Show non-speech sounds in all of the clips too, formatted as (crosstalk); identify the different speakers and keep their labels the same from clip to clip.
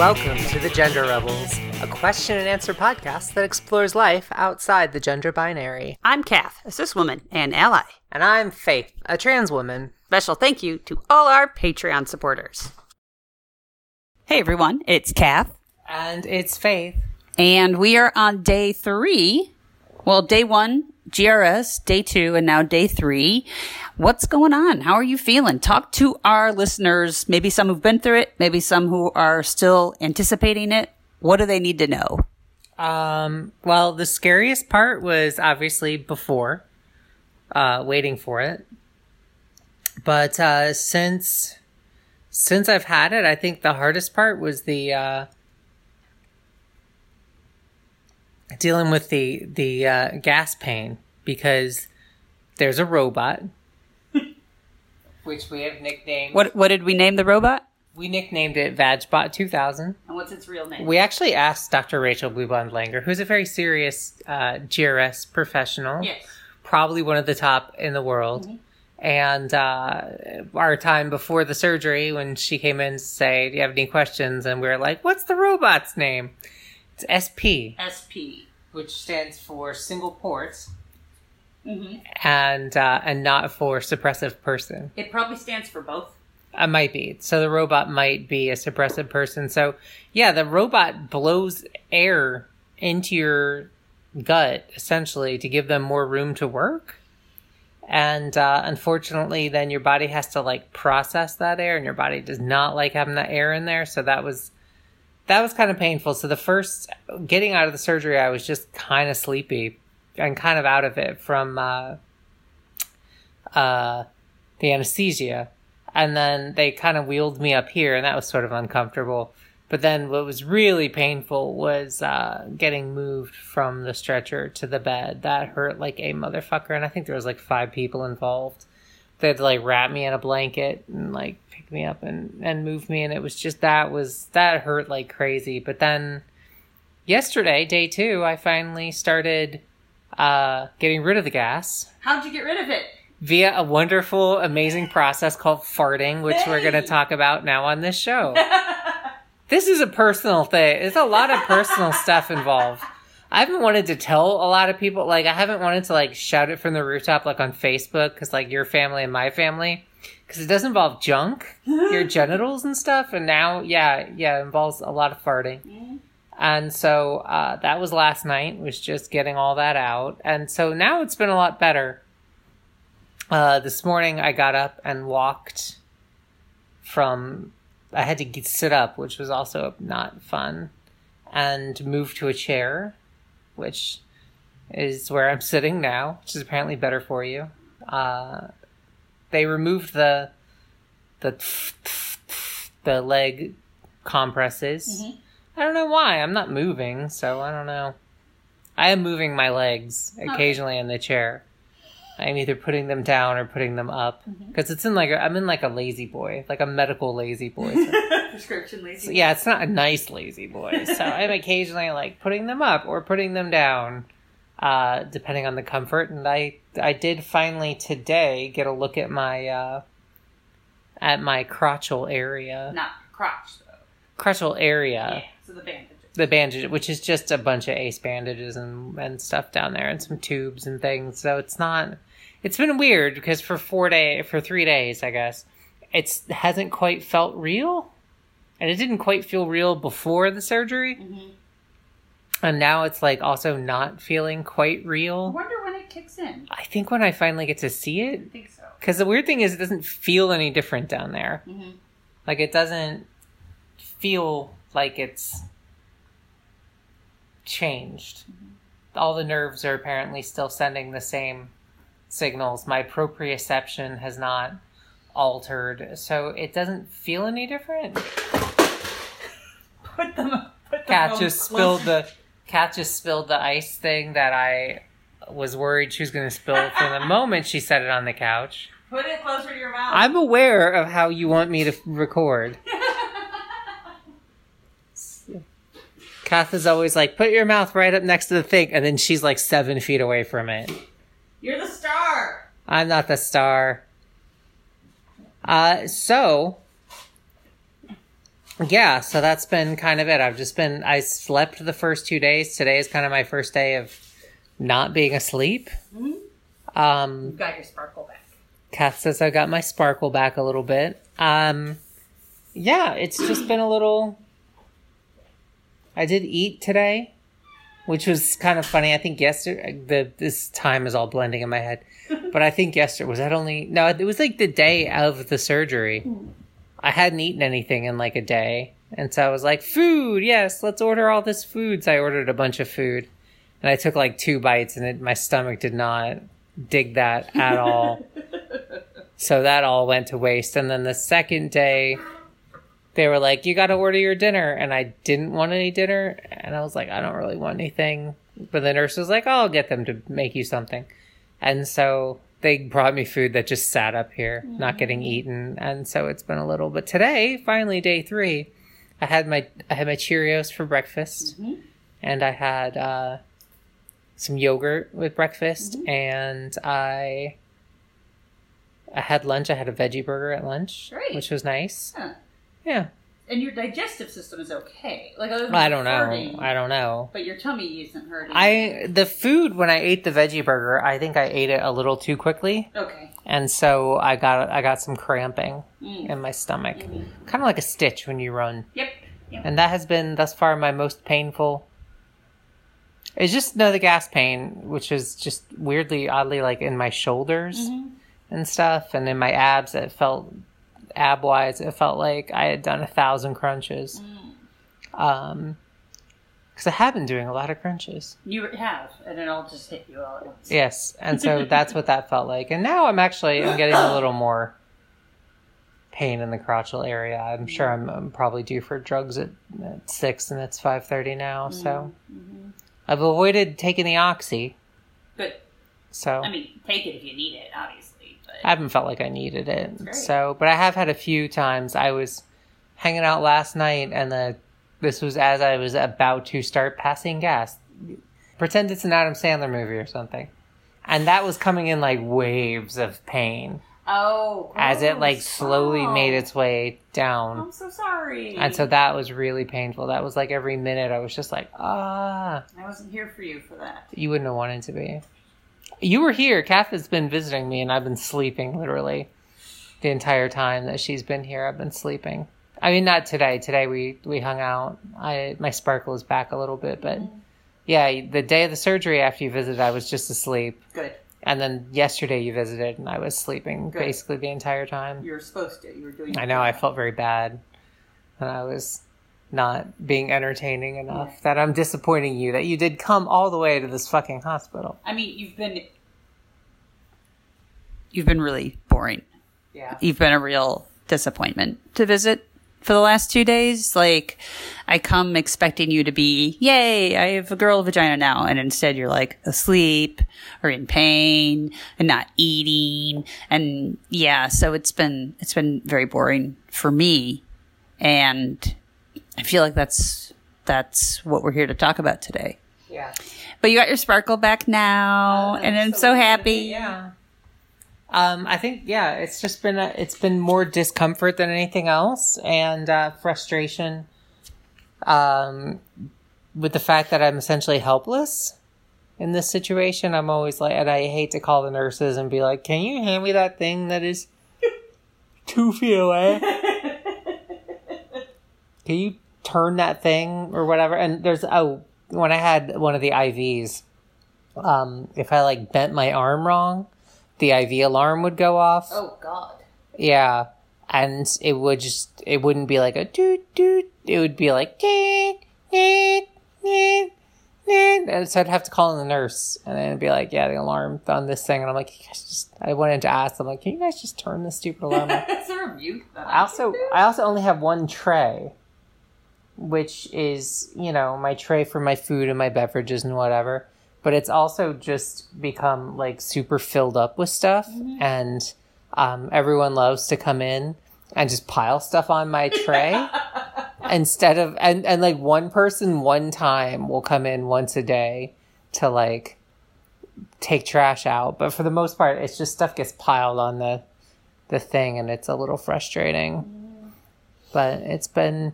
Speaker 1: Welcome to the Gender Rebels, a question and answer podcast that explores life outside the gender binary.
Speaker 2: I'm Kath, a cis woman and ally.
Speaker 1: And I'm Faith, a trans woman.
Speaker 2: Special thank you to all our Patreon supporters. Hey everyone, it's Kath.
Speaker 1: And it's Faith.
Speaker 2: And we are on day three. Well, day one, GRS, day two, and now day three. What's going on? How are you feeling? Talk to our listeners, maybe some who've been through it, maybe some who are still anticipating it. What do they need to know?
Speaker 1: Um, well, the scariest part was obviously before, uh, waiting for it. But, uh, since, since I've had it, I think the hardest part was the, uh, dealing with the, the, uh, gas pain because there's a robot (laughs) which we have nicknamed.
Speaker 2: What what did we name the robot?
Speaker 1: We nicknamed it VagBot 2000.
Speaker 2: And what's its real name?
Speaker 1: We actually asked Dr. Rachel Bluebond-Langner, who's a very serious uh, GRS professional,
Speaker 2: Yes.
Speaker 1: probably one of the top in the world. And uh, our time before the surgery, when she came in to say, Do you have any questions? And we were like, What's the robot's name? It's SP,
Speaker 2: SP.
Speaker 1: which stands for single ports
Speaker 2: Mm-hmm.
Speaker 1: and uh, and not for suppressive person.
Speaker 2: It probably stands for both.
Speaker 1: It might be. So the robot might be a suppressive person. So yeah, the robot blows air into your gut essentially to give them more room to work. And uh, unfortunately, then your body has to like process that air, and your body does not like having that air in there. So that was that was kind of painful. So the first getting out of the surgery, I was just kind of sleepy and kind of out of it from uh, uh, the anesthesia. And then they kind of wheeled me up here, and that was sort of uncomfortable. But then what was really painful was uh, getting moved from the stretcher to the bed. That hurt like a motherfucker, and I think there was like five people involved. They had to like wrap me in a blanket and like pick me up and and move me, and it was just that was that hurt like crazy. But then yesterday, day two, I finally started uh, getting rid of the gas
Speaker 2: How'd you get rid of it?
Speaker 1: via a wonderful, amazing (laughs) process called farting, which we're going to talk about now on this show. (laughs) this is a personal thing. There's a lot of personal stuff involved. I haven't wanted to tell a lot of people, like, I haven't wanted to, like, shout it from the rooftop, like, on Facebook, because, like, your family and my family, because it does involve junk, your (laughs) genitals and stuff, and now, yeah, yeah, it involves a lot of farting. And so uh, that was last night, was just getting all that out. And so now it's been a lot better. Uh, this morning I got up and walked from, I had to get, sit up, which was also not fun, and moved to a chair, which is where I'm sitting now, which is apparently better for you. Uh, they removed the, the, the leg compresses. I don't know why. I'm not moving, so I don't know. I am moving my legs occasionally in the chair. I'm either putting them down or putting them up because it's in like a, I'm in like a La-Z-Boy, like a medical La-Z-Boy. (laughs)
Speaker 2: Prescription lazy.
Speaker 1: So, yeah, it's not a nice La-Z-Boy. (laughs) So I'm occasionally like putting them up or putting them down, uh, depending on the comfort. And I I did finally today get a look at my uh, at my crotchal area,
Speaker 2: Not crotch though.
Speaker 1: crotchal area.
Speaker 2: So the bandages.
Speaker 1: the bandage, which is just a bunch of ace bandages and, and stuff down there and some tubes and things. So it's not, it's been weird because for four day, for three days, I guess, it's hasn't quite felt real. And it didn't quite feel real before the surgery. And now it's like also not feeling quite real.
Speaker 2: I wonder when it kicks in.
Speaker 1: I think when I finally get to see it,
Speaker 2: I think so.
Speaker 1: because the weird thing is it doesn't feel any different down there.
Speaker 2: Mhm.
Speaker 1: Like it doesn't feel like it's changed. Mm-hmm. All the nerves are apparently still sending the same signals. My proprioception has not altered, so it doesn't feel any different.
Speaker 2: Put them. Put the
Speaker 1: Cat just spilled the cat just spilled the ice thing that I was worried she was going to spill from the (laughs) moment she set it on the couch.
Speaker 2: Put it closer to your mouth.
Speaker 1: I'm aware of how you want me to record. (laughs) Kath is always like, put your mouth right up next to the thing, and then she's like seven feet away from it.
Speaker 2: You're the star.
Speaker 1: I'm not the star. Uh, so yeah, so that's been kind of it. I've just been I slept the first two days. Today is kind of my first day of not being asleep. Um,
Speaker 2: You got your sparkle back.
Speaker 1: Kath says I got my sparkle back a little bit. Um, yeah, it's just been a little. I did eat today, which was kind of funny. I think yesterday the this time is all blending in my head, (laughs) but I think yesterday was that only no. It was like the day of the surgery. Hmm. I hadn't eaten anything in like a day, and so I was like, "Food, yes, let's order all this food." So I ordered a bunch of food, and I took like two bites, and it, my stomach did not dig that at all. (laughs) So that all went to waste. And then the second day, they were like, You got to order your dinner. And I didn't want any dinner. And I was like, I don't really want anything. But the nurse was like, oh, I'll get them to make you something. And so they brought me food that just sat up here, not getting mm. eaten. And so it's been a little. But today, finally, day three, I had my I had my Cheerios for breakfast, mm-hmm. and I had uh, some yogurt with breakfast, mm-hmm. and I I had lunch. I had a veggie burger at lunch,
Speaker 2: Great.
Speaker 1: which was nice.
Speaker 2: Huh.
Speaker 1: Yeah,
Speaker 2: And your digestive system is okay. Like
Speaker 1: I don't know.
Speaker 2: hurting,
Speaker 1: I don't know.
Speaker 2: but your tummy isn't hurting.
Speaker 1: I the food when I ate the veggie burger, I think I ate it a little too quickly,
Speaker 2: okay.
Speaker 1: and so I got I got some cramping
Speaker 2: Mm.
Speaker 1: in my stomach,
Speaker 2: Mhm.
Speaker 1: kind of like a stitch when you run.
Speaker 2: Yep. Yep.
Speaker 1: and that has been thus far my most painful. It's just no the gas pain, which is just weirdly, oddly like in my shoulders
Speaker 2: Mhm.
Speaker 1: and stuff, and in my abs. It felt ab wise, it felt like I had done a thousand crunches. Mm. Um, because I have been doing a lot of crunches.
Speaker 2: You have, and it all just hit you all at once.
Speaker 1: Yes, and so (laughs) that's what that felt like. And now I'm actually I'm getting a little more pain in the crotchal area. I'm sure I'm, I'm probably due for drugs at, at six, and it's five thirty now. Mm, so mm-hmm. I've avoided taking the oxy.
Speaker 2: Good.
Speaker 1: So
Speaker 2: I mean, take it if you need it, obviously. But
Speaker 1: I haven't felt like I needed it. So, but I have had a few times. I was hanging out last night, and the this was as I was about to start passing gas. Pretend it's an Adam Sandler movie or something, and that was coming in like waves of pain
Speaker 2: oh,
Speaker 1: as it like slowly
Speaker 2: Oh.
Speaker 1: made its way down.
Speaker 2: I'm so sorry.
Speaker 1: And so that was really painful. That was like every minute I was just like, ah.
Speaker 2: I wasn't here for you for that.
Speaker 1: You wouldn't have wanted to be. You were here. Kath has been visiting me, and I've been sleeping literally the entire time that she's been here. I've been sleeping. I mean, not today. Today we we hung out. I my sparkle is back a little bit, but mm-hmm. yeah, the day of the surgery after you visited, I was just asleep,
Speaker 2: Good.
Speaker 1: and then yesterday you visited, and I was sleeping
Speaker 2: Good.
Speaker 1: basically the entire time.
Speaker 2: You were supposed to. You were doing.
Speaker 1: I know. I felt very bad, and I was not being entertaining enough. That I'm disappointing you. That you did come all the way to this fucking hospital.
Speaker 2: I mean, you've been. You've been really boring.
Speaker 1: Yeah.
Speaker 2: You've been a real disappointment to visit for the last two days. Like, I come expecting you to be, yay, I have a girl vagina now. And instead you're like asleep or in pain and not eating. And yeah, so it's been, it's been very boring for me. And I feel like that's, that's what we're here to talk about today.
Speaker 1: Yeah.
Speaker 2: But you got your sparkle back now, and I'm so happy.
Speaker 1: Yeah. Um, I think yeah, it's just been a, it's been more discomfort than anything else, and uh, frustration. Um, with the fact that I'm essentially helpless in this situation, I'm always like, and I hate to call the nurses and be like, "Can you hand me that thing that is two feet away? Can you turn that thing or whatever?" And there's oh, when I had one of the IVs, um, if I like bent my arm wrong, the IV alarm would go off.
Speaker 2: Oh God.
Speaker 1: Yeah. And it would just, it wouldn't be like a doot doot. It would be like, "Ding, ding, ding, ding." and so I'd have to call in the nurse and then it'd be like, yeah, the alarm on this thing. And I'm like, you guys just, I wanted to ask them, like, can you guys just turn this stupid alarm (laughs)
Speaker 2: there a mute? that
Speaker 1: I also I also only have one tray, which is you know my tray for my food and my beverages and whatever. But it's also just become like super filled up with stuff, and um, everyone loves to come in and just pile stuff on my tray. (laughs) Instead of and and like one person one time will come in once a day to like take trash out, but for the most part, it's just stuff gets piled on the the thing and it's a little frustrating. But it's been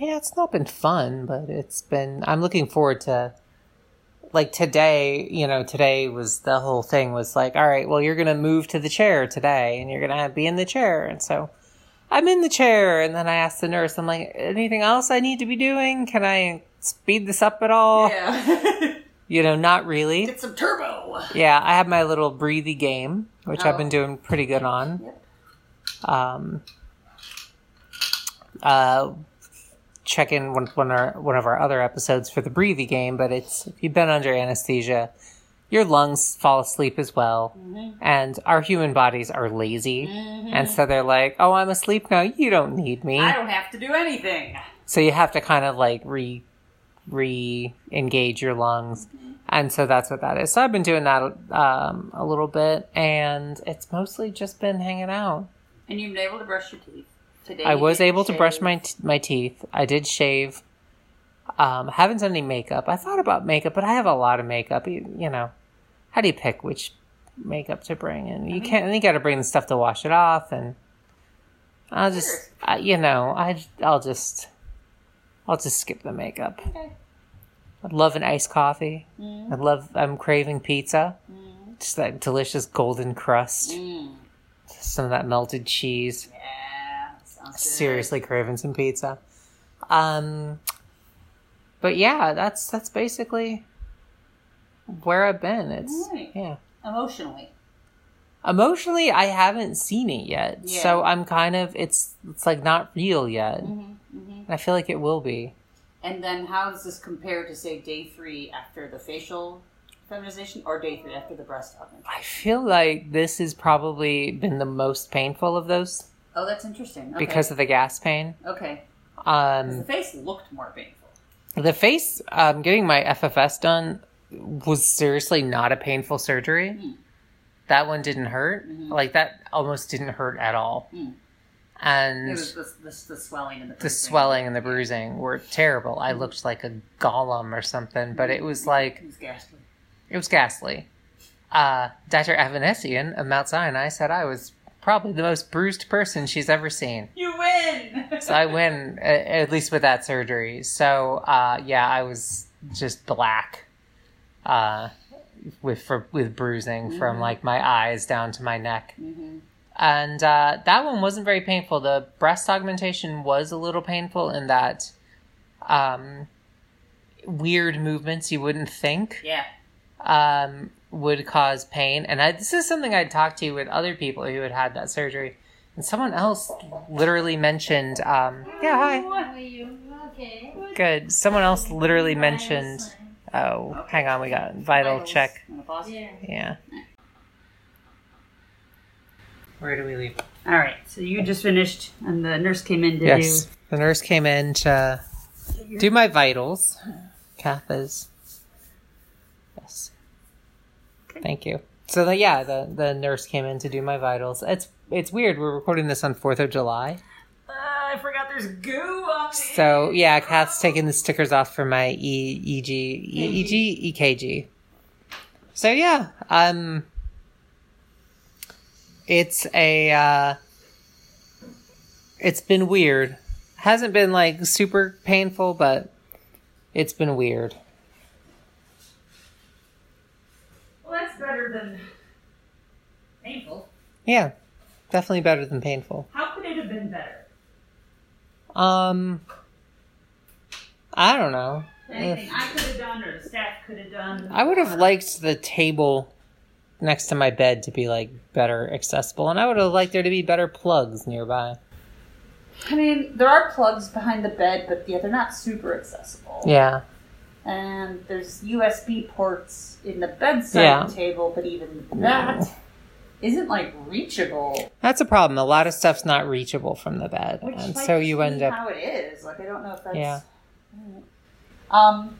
Speaker 1: Yeah, it's not been fun, but it's been. I'm looking forward to. Like today, you know, today was the whole thing was like, all right, well, you're gonna move to the chair today, and you're gonna be in the chair, and so I'm in the chair, and then I asked the nurse, I'm like, anything else I need to be doing? Can I speed this up at all?
Speaker 2: Yeah. (laughs)
Speaker 1: You know, not really.
Speaker 2: Get some turbo.
Speaker 1: Yeah, I have my little breathy game, which I've been
Speaker 2: Oh.
Speaker 1: doing pretty good on.
Speaker 2: Yep.
Speaker 1: Um, uh, check in one, one, our, one of our other episodes for the breathy game, but it's if you've been under anesthesia, your lungs fall asleep as well. Mm-hmm. And our human bodies are lazy. Mm-hmm. And so they're like, oh, I'm asleep now. You don't need me.
Speaker 2: I don't have to do anything.
Speaker 1: So you have to kind of like re re engage your lungs. Mm-hmm. And so that's what that is. So I've been doing that um, a little bit, and it's mostly just been hanging out.
Speaker 2: And you've been able to brush your teeth today.
Speaker 1: I was able to brush my t- my teeth. I did shave. Um, haven't done any makeup. I thought about makeup, but I have a lot of makeup. You, you know, how do you pick which makeup to bring? And you can't. And you got to bring the stuff to wash it off. And I'll just, I, you know, I I'll just, I'll just skip the makeup.
Speaker 2: Okay.
Speaker 1: I'd love an iced coffee. I love. I'm craving pizza. Just that delicious golden crust.
Speaker 2: Mm.
Speaker 1: Some of that melted cheese.
Speaker 2: Yeah.
Speaker 1: Seriously craving some pizza. Um, but yeah, that's that's basically where I've been. It's
Speaker 2: Alright.
Speaker 1: yeah.
Speaker 2: Emotionally.
Speaker 1: Emotionally, I haven't seen it yet,
Speaker 2: Yeah.
Speaker 1: so I'm kind of it's it's like not real yet.
Speaker 2: Mm-hmm,
Speaker 1: I feel like it will be.
Speaker 2: And then how does this compare to say day three after the facial feminization or day three after the breast augmentation?
Speaker 1: I feel like this has probably been the most painful of those
Speaker 2: Oh, that's interesting. Okay.
Speaker 1: because of the gas pain.
Speaker 2: okay,
Speaker 1: Um,
Speaker 2: the face looked more painful.
Speaker 1: The face, um, getting my FFS done was seriously not a painful surgery.
Speaker 2: Hmm.
Speaker 1: That one didn't hurt.
Speaker 2: Mm-hmm.
Speaker 1: Like that almost didn't hurt at all.
Speaker 2: Hmm.
Speaker 1: And
Speaker 2: It was the, the, the swelling and the
Speaker 1: the
Speaker 2: bruising.
Speaker 1: swelling and the bruising were terrible.
Speaker 2: Hmm.
Speaker 1: I looked like a golem or something, but it was like
Speaker 2: It was ghastly.
Speaker 1: it was ghastly. Uh, Dr. Avanesian of Mount Sinai said I was probably the most bruised person she's ever seen.
Speaker 2: You win. (laughs)
Speaker 1: So I win, at least with that surgery. So uh, yeah, I was just black, uh, with for, with bruising from like my eyes down to my neck, and uh, that one wasn't very painful. The breast augmentation was a little painful in that um, weird movements you wouldn't think
Speaker 2: yeah.
Speaker 1: Um, would cause pain. And I, this is something I'd talked to with other people who had had that surgery. And someone else literally mentioned, um, yeah, hi,
Speaker 3: How are you? Okay.
Speaker 1: good. Someone else literally mentioned, oh, hang on, we got vital
Speaker 2: Vitals.
Speaker 1: check.
Speaker 3: Yeah.
Speaker 1: Yeah. Where do we leave?
Speaker 2: All right. So you just finished, and the nurse came in to
Speaker 1: Yes,
Speaker 2: do.
Speaker 1: the nurse came in to do my vitals. Kath Yes. Thank you. So the, yeah, the the nurse came in to do my vitals. It's it's weird. We're recording this on Fourth of July,
Speaker 2: Uh, I forgot there's goo on
Speaker 1: so yeah, Kath's taking the stickers off for my E EG E- EG EKG. So yeah, um, it's a uh, it's been weird. Hasn't been like super painful, but it's been weird.
Speaker 2: Well, that's better than painful.
Speaker 1: Yeah, definitely better than painful.
Speaker 2: How could it have been better?
Speaker 1: Um, I don't know.
Speaker 2: Anything I could have done, or the staff could have done.
Speaker 1: I would have liked the table next to my bed to be like better accessible, and I would have liked there to be better plugs nearby.
Speaker 2: I mean, there are plugs behind the bed, but yeah, they're not super accessible.
Speaker 1: Yeah,
Speaker 2: And there's USB ports in the bedside
Speaker 1: Yeah.
Speaker 2: table, but even that isn't like reachable.
Speaker 1: that's a problem. A lot of stuff's not reachable from the bed,
Speaker 2: Which
Speaker 1: and
Speaker 2: might
Speaker 1: so you end up.
Speaker 2: how it is. Like I don't know if that's
Speaker 1: Yeah.
Speaker 2: Um,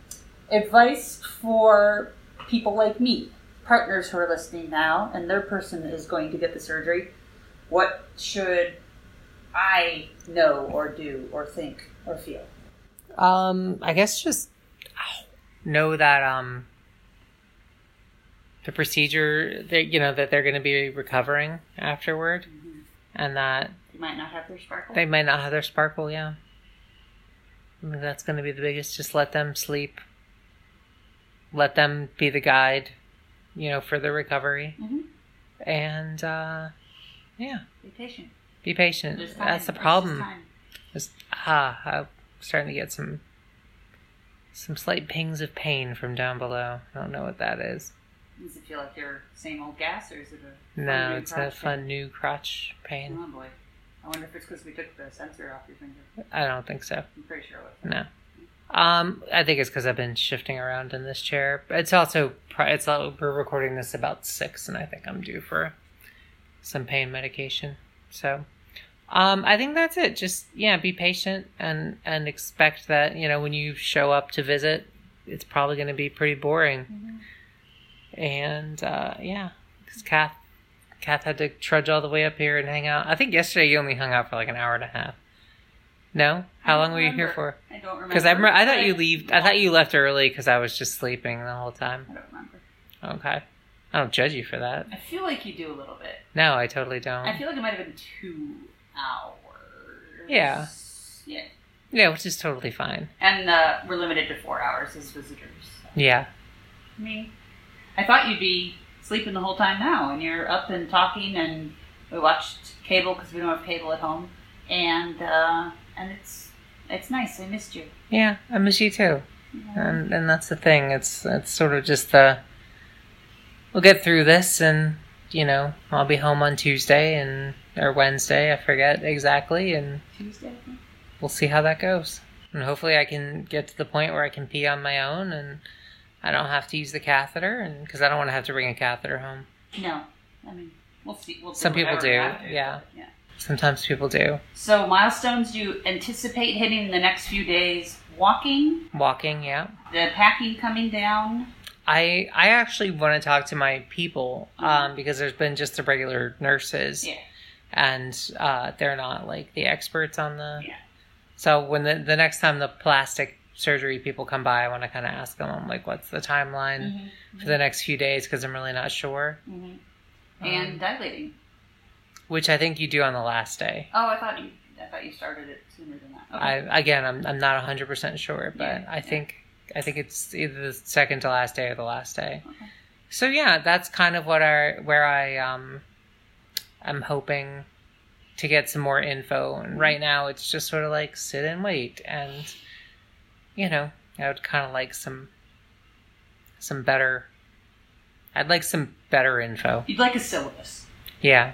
Speaker 2: advice for people like me, partners who are listening now, and their person is going to get the surgery. What should I know or do or think or feel?
Speaker 1: Um, I guess just know that um the procedure that you know that they're going to be recovering afterward, and that
Speaker 2: You might not have their sparkle.
Speaker 1: they might not have their sparkle. Yeah, I think that's going to be the biggest. Just let them sleep. Let them be the guide, you know, for the recovery.
Speaker 2: Mhm.
Speaker 1: And uh, yeah,
Speaker 2: Be patient.
Speaker 1: be patient. That's the problem. Just ah, I'm starting to get some some slight pings of pain from down below. I don't know what that is.
Speaker 2: Does it feel like your same old gas, or is it a
Speaker 1: No,
Speaker 2: new
Speaker 1: it's a
Speaker 2: crotch
Speaker 1: fun new crotch
Speaker 2: pain?
Speaker 1: pain.
Speaker 2: Oh boy. I wonder if it's because we took the sensor off your finger.
Speaker 1: I don't think so.
Speaker 2: I'm pretty sure it was.
Speaker 1: No. Um, I think it's because I've been shifting around in this chair. It's also it's all, we're recording this about six, and I think I'm due for some pain medication. So, um, I think that's it. Just yeah, be patient and and expect that you know when you show up to visit, it's probably going to be pretty boring. And uh, yeah, because Kath, Kath had to trudge all the way up here and hang out. I think yesterday you only hung out for like an hour and a half. No, how long
Speaker 2: don't
Speaker 1: were you here for?
Speaker 2: I don't remember.
Speaker 1: Because I, remember, I thought you leave. I thought you left early because I was just sleeping the whole time.
Speaker 2: I don't remember.
Speaker 1: Okay, I don't judge you for that.
Speaker 2: I feel like you do a little bit.
Speaker 1: No, I totally don't.
Speaker 2: I feel like it might have been two hours.
Speaker 1: Yeah.
Speaker 2: Yeah.
Speaker 1: yeah, which is totally fine.
Speaker 2: And uh, we're limited to four hours as visitors.
Speaker 1: Yeah,
Speaker 2: I mean, I thought you'd be sleeping the whole time now, and you're up and talking, and we watched cable because we don't have cable at home, and uh, and it's it's nice. I missed you.
Speaker 1: yeah, I miss you too. And and that's the thing. It's it's sort of just the. We'll get through this, and you know, I'll be home on Tuesday and or Wednesday. I forget exactly, and
Speaker 2: Tuesday.
Speaker 1: We'll see how that goes. And hopefully, I can get to the point where I can pee on my own, and I don't have to use the catheter, and because I don't want to have to bring a catheter home.
Speaker 2: No, I mean we'll see. We'll
Speaker 1: Some people do, yeah.
Speaker 2: yeah.
Speaker 1: Sometimes people do
Speaker 2: So milestones do you anticipate hitting in the next few days: walking,
Speaker 1: walking. Yeah,
Speaker 2: the packing coming down.
Speaker 1: I I actually want to talk to my people um, because there's been just the regular nurses,
Speaker 2: Yeah.
Speaker 1: And uh, they're not like the experts on the.
Speaker 2: Yeah.
Speaker 1: So when the the next time the plastic surgery people come by, I want to kind of ask them I'm like, what's the timeline
Speaker 2: Mm-hmm.
Speaker 1: for the next few days? Because I'm really not sure.
Speaker 2: hmm And
Speaker 1: Um,
Speaker 2: dilating.
Speaker 1: which I think you do on the last day.
Speaker 2: Oh, I thought you. I thought you started it sooner than that. Okay.
Speaker 1: I again, I'm I'm not 100 percent sure, but
Speaker 2: Yeah,
Speaker 1: I
Speaker 2: yeah.
Speaker 1: think I think it's either the second to last day or the last day.
Speaker 2: Okay.
Speaker 1: So yeah, that's kind of what I where I um I'm hoping to get some more info. And right mm-hmm. now, it's just sort of like sit and wait, and you know, I would kind of like some some better. I'd like some better info.
Speaker 2: You'd like a syllabus,
Speaker 1: Yeah,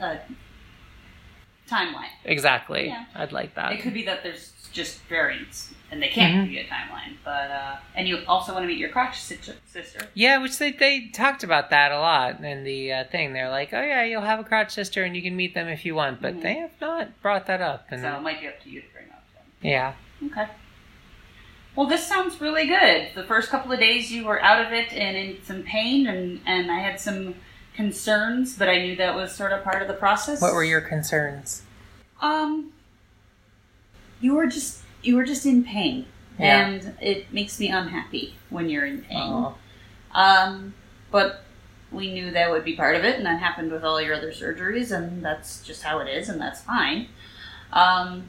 Speaker 2: a timeline.
Speaker 1: exactly.
Speaker 2: Yeah.
Speaker 1: I'd like that.
Speaker 2: It could be that there's just variants and they can't
Speaker 1: Mhm.
Speaker 2: give you a timeline, but uh, and you also want to meet your crotch sister.
Speaker 1: Yeah, which they, they talked about that a lot in the uh, thing. They're like, oh yeah, you'll have a crotch sister and you can meet them if you want, but
Speaker 2: Mhm.
Speaker 1: they have not brought that up. And
Speaker 2: So it might be up to you to bring up.
Speaker 1: yeah,
Speaker 2: Okay. Well, this sounds really good. The first couple of days you were out of it and in some pain, and and I had some concerns, but I knew that was sort of part of the process.
Speaker 1: what were your concerns?
Speaker 2: Um, you were just you were just in pain,
Speaker 1: Yeah.
Speaker 2: and it makes me unhappy when you're in pain.
Speaker 1: Oh,
Speaker 2: Um, but we knew that would be part of it, and that happened with all your other surgeries, and that's just how it is, and that's fine. Um,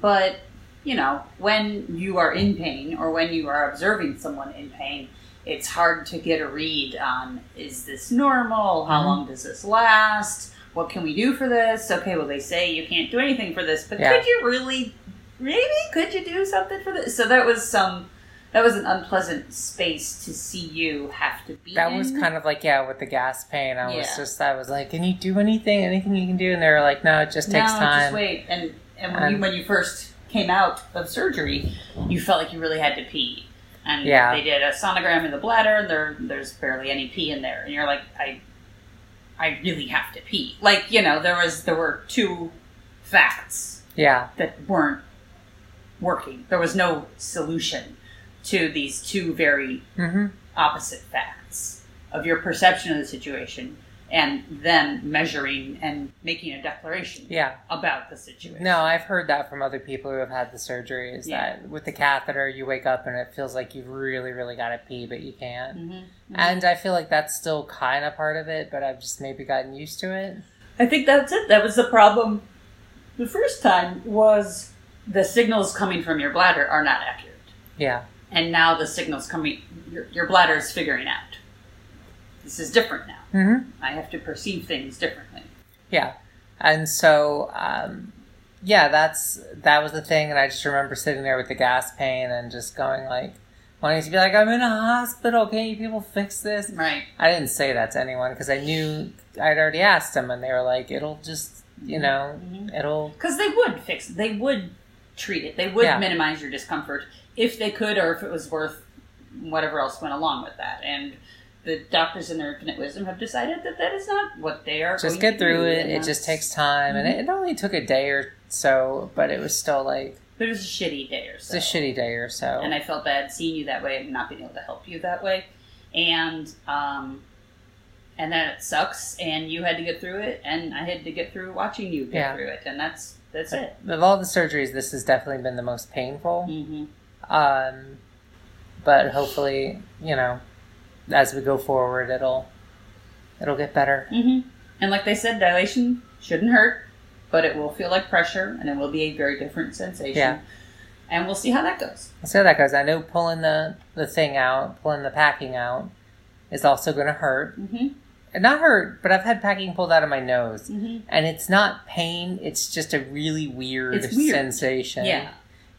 Speaker 2: but you know, when you are in pain or when you are observing someone in pain, it's hard to get a read on is this normal? How
Speaker 1: Mhm.
Speaker 2: long does this last? What can we do for this? Okay, well, they say you can't do anything for this, but
Speaker 1: Yeah.
Speaker 2: could you really, maybe, could you do something for this? So that was some, that was an unpleasant space to see you have to be
Speaker 1: that was kind of like yeah, with the gas pain. I was just I was like, can you do anything? Anything you can do? And they were like, no, it just takes
Speaker 2: no,
Speaker 1: time.
Speaker 2: just wait. And and when, you,
Speaker 1: And-
Speaker 2: when you first came out of surgery, you felt like you really had to pee. And
Speaker 1: Yeah.
Speaker 2: they did a sonogram in the bladder, and there there's barely any pee in there. And you're like, I, I really have to pee. Like you know, there was there were two facts
Speaker 1: Yeah,
Speaker 2: that weren't working. There was no solution to these two very
Speaker 1: hmm
Speaker 2: opposite facts of your perception of the situation and then measuring and making a declaration
Speaker 1: yeah.
Speaker 2: about the situation.
Speaker 1: No, I've heard that from other people who have had the surgery. Is
Speaker 2: Yeah.
Speaker 1: that with the catheter, you wake up and it feels like you really, really got to pee, but you can't.
Speaker 2: Mhm.
Speaker 1: And I feel like that's still kind of part of it, but I've just maybe gotten used to it.
Speaker 2: I think that's it. That was the problem. The first time was the signals coming from your bladder are not accurate.
Speaker 1: Yeah.
Speaker 2: And now the signals coming, your, your bladder is figuring out. This is different now.
Speaker 1: Mm-hmm.
Speaker 2: I have to perceive things differently.
Speaker 1: Yeah. And so, um, yeah, that's that was the thing, and I just remember sitting there with the gas pain and just going like, wanting to be like, "I'm in a hospital. Can you people fix this?"
Speaker 2: Right.
Speaker 1: I didn't say that to anyone because I knew I'd already asked them, and they were like, "It'll just, you know, it'll."
Speaker 2: Because they would fix it. They would treat it. They would
Speaker 1: Yeah.
Speaker 2: minimize your discomfort if they could or if it was worth whatever else went along with that. And the doctors in their infinite wisdom have decided that that is not what they are
Speaker 1: Just get through it. It just takes time, and it, it only took a day or so, but it was still like
Speaker 2: But it was a shitty day or so.
Speaker 1: it's a shitty day or so.
Speaker 2: and I felt bad seeing you that way and not being able to help you that way. And um, and that it sucks, and you had to get through it, and I had to get through watching you get
Speaker 1: Yeah.
Speaker 2: through it, and that's that's it.
Speaker 1: of all the surgeries, this has definitely been the most painful.
Speaker 2: hmm
Speaker 1: Um, but hopefully, you know, as we go forward, it'll it'll get better.
Speaker 2: hmm And like they said, dilation shouldn't hurt, but it will feel like pressure, and it will be a very different sensation.
Speaker 1: Yeah.
Speaker 2: And we'll see how that goes.
Speaker 1: Let's see how that goes. I know pulling the the thing out, pulling the packing out, is also going to hurt.
Speaker 2: hmm
Speaker 1: Not hurt, but I've had packing pulled out of my nose,
Speaker 2: hmm
Speaker 1: and it's not pain. It's just a really weird,
Speaker 2: It's weird.
Speaker 1: sensation.
Speaker 2: Yeah.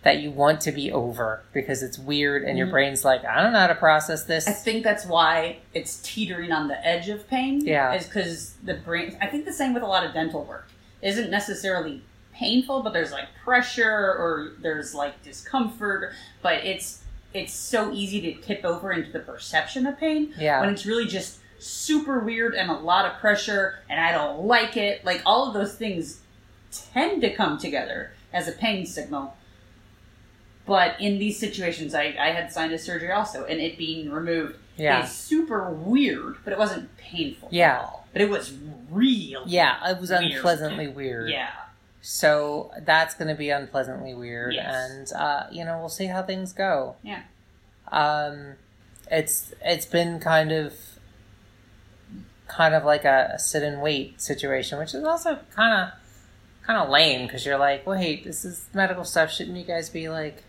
Speaker 1: That you want to be over because it's weird, and your
Speaker 2: Mhm.
Speaker 1: brain's like, I don't know how to process this.
Speaker 2: I think that's why it's teetering on the edge of pain.
Speaker 1: Yeah.
Speaker 2: Is because the brain, I think the same with a lot of dental work, isn't necessarily painful, but there's like pressure or there's like discomfort, but it's it's so easy to tip over into the perception of pain
Speaker 1: Yeah.
Speaker 2: when it's really just super weird and a lot of pressure and I don't like it. Like all of those things tend to come together as a pain signal. But in these situations, I, I had sinus surgery also, and it being removed
Speaker 1: Yeah.
Speaker 2: is super weird, but it wasn't painful
Speaker 1: Yeah.
Speaker 2: at all. But it was real.
Speaker 1: yeah, it was
Speaker 2: Weird.
Speaker 1: unpleasantly weird.
Speaker 2: Yeah.
Speaker 1: So that's going to be unpleasantly weird,
Speaker 2: Yes.
Speaker 1: and uh, you know we'll see how things go.
Speaker 2: Yeah.
Speaker 1: Um, it's it's been kind of kind of like a, a sit and wait situation, which is also kind of kind of lame because you're like, wait, this is medical stuff. Shouldn't you guys be like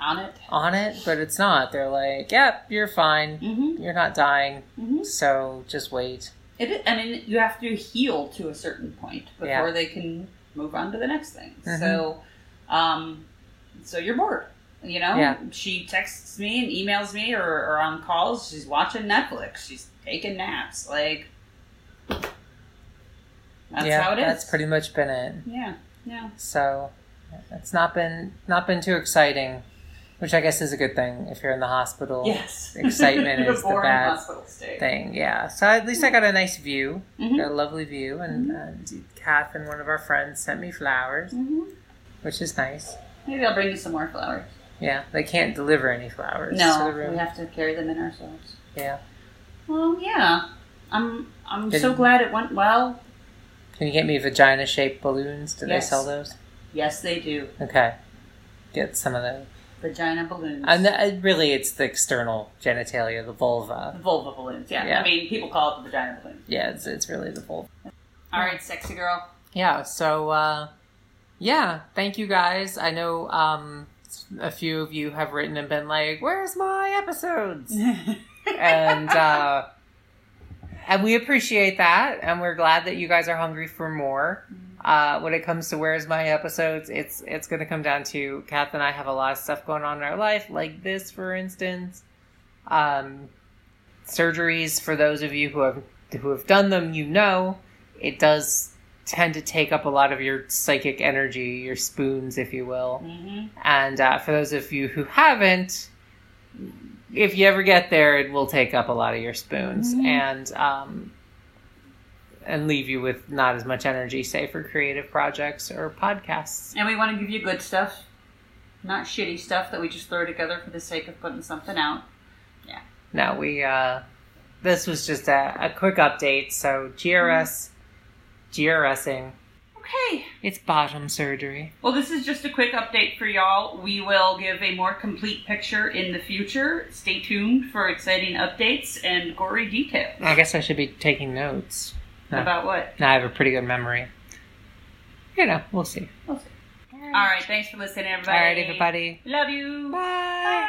Speaker 2: On it.
Speaker 1: on it? But it's not. They're like, yep, you're fine.
Speaker 2: Mm-hmm.
Speaker 1: You're not dying,
Speaker 2: Mm-hmm.
Speaker 1: so just wait.
Speaker 2: It I mean, you have to heal to a certain point before
Speaker 1: Yeah.
Speaker 2: they can move on to the next thing.
Speaker 1: Mhm.
Speaker 2: So, um, so you're bored. You know,
Speaker 1: Yeah.
Speaker 2: she texts me and emails me or, or on calls. She's watching Netflix. She's taking naps. Like, that's
Speaker 1: yeah,
Speaker 2: how it is.
Speaker 1: that's pretty much been it.
Speaker 2: Yeah, yeah.
Speaker 1: So it's not been not been too exciting, which I guess is a good thing if you're in the hospital.
Speaker 2: Yes.
Speaker 1: Excitement (laughs) is the bad thing. Yeah. So at least I got a nice view,
Speaker 2: Mhm.
Speaker 1: got a lovely view, and, and Kath and one of our friends sent me flowers,
Speaker 2: Mhm.
Speaker 1: which is nice.
Speaker 2: Maybe I'll bring you some more flowers.
Speaker 1: Yeah, they can't deliver any flowers to
Speaker 2: No,
Speaker 1: the room.
Speaker 2: we have to carry them in ourselves.
Speaker 1: Yeah.
Speaker 2: Well, yeah. I'm I'm
Speaker 1: Did-
Speaker 2: so glad it went well.
Speaker 1: Can you get me vagina shaped balloons? Do
Speaker 2: Yes.
Speaker 1: they sell those?
Speaker 2: Yes, they do.
Speaker 1: Okay. Get some of those.
Speaker 2: Vagina balloons.
Speaker 1: And the, really, it's the external genitalia, the vulva.
Speaker 2: The vulva balloons. Yeah.
Speaker 1: Yeah.
Speaker 2: I mean, people call it the vagina balloon.
Speaker 1: Yeah, it's, it's really the vulva.
Speaker 2: All right, sexy girl.
Speaker 1: yeah so uh yeah thank you guys i know um a few of you have written and been like where's my episodes (laughs) and uh and we appreciate that and we're glad that you guys are hungry for more uh when it comes to where's my episodes it's it's gonna come down to kath and i have a lot of stuff going on in our life like this for instance um surgeries for those of you who have who have done them you know it does tend to take up a lot of your psychic energy, your spoons, if you will.
Speaker 2: hmm
Speaker 1: And uh, for those of you who haven't, if you ever get there, it will take up a lot of your spoons
Speaker 2: Mhm.
Speaker 1: and um, and leave you with not as much energy, say for creative projects or podcasts.
Speaker 2: And we want to give you good stuff, not shitty stuff that we just throw together for the sake of putting something out. Yeah.
Speaker 1: No, we uh, this was just a, a quick update. So GRS, GRSing,
Speaker 2: Okay.
Speaker 1: it's bottom surgery.
Speaker 2: Well, this is just a quick update for y'all. We will give a more complete picture in the future. Stay tuned for exciting updates and gory details.
Speaker 1: I guess I should be taking notes. No. (laughs)
Speaker 2: About what?
Speaker 1: I have a pretty good memory. You know, we'll see.
Speaker 2: We'll see.
Speaker 1: All
Speaker 2: All right. Thanks for listening, everybody.
Speaker 1: All right, everybody.
Speaker 2: Love you.
Speaker 1: Bye.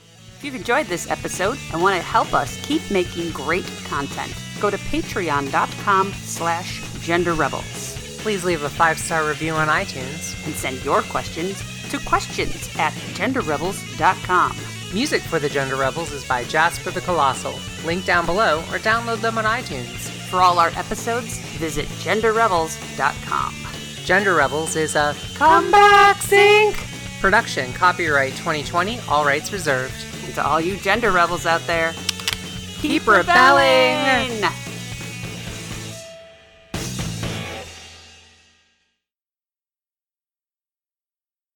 Speaker 2: If you've enjoyed this episode and want to help us keep making great content, go to patreon.com slash genderrebels
Speaker 1: Please leave a five star review on iTunes.
Speaker 2: and send your questions to questions at genderrebels.com.
Speaker 1: Music for the Gender Rebels is by Jasper the Colossal. Link down below or download them on iTunes.
Speaker 2: For all our episodes, visit genderrebels.com.
Speaker 1: Gender Rebels is a Comeback Sync production. Copyright 2020, all rights reserved.
Speaker 2: And to all you gender rebels out there,
Speaker 1: Keep rebelling.
Speaker 2: rebelling.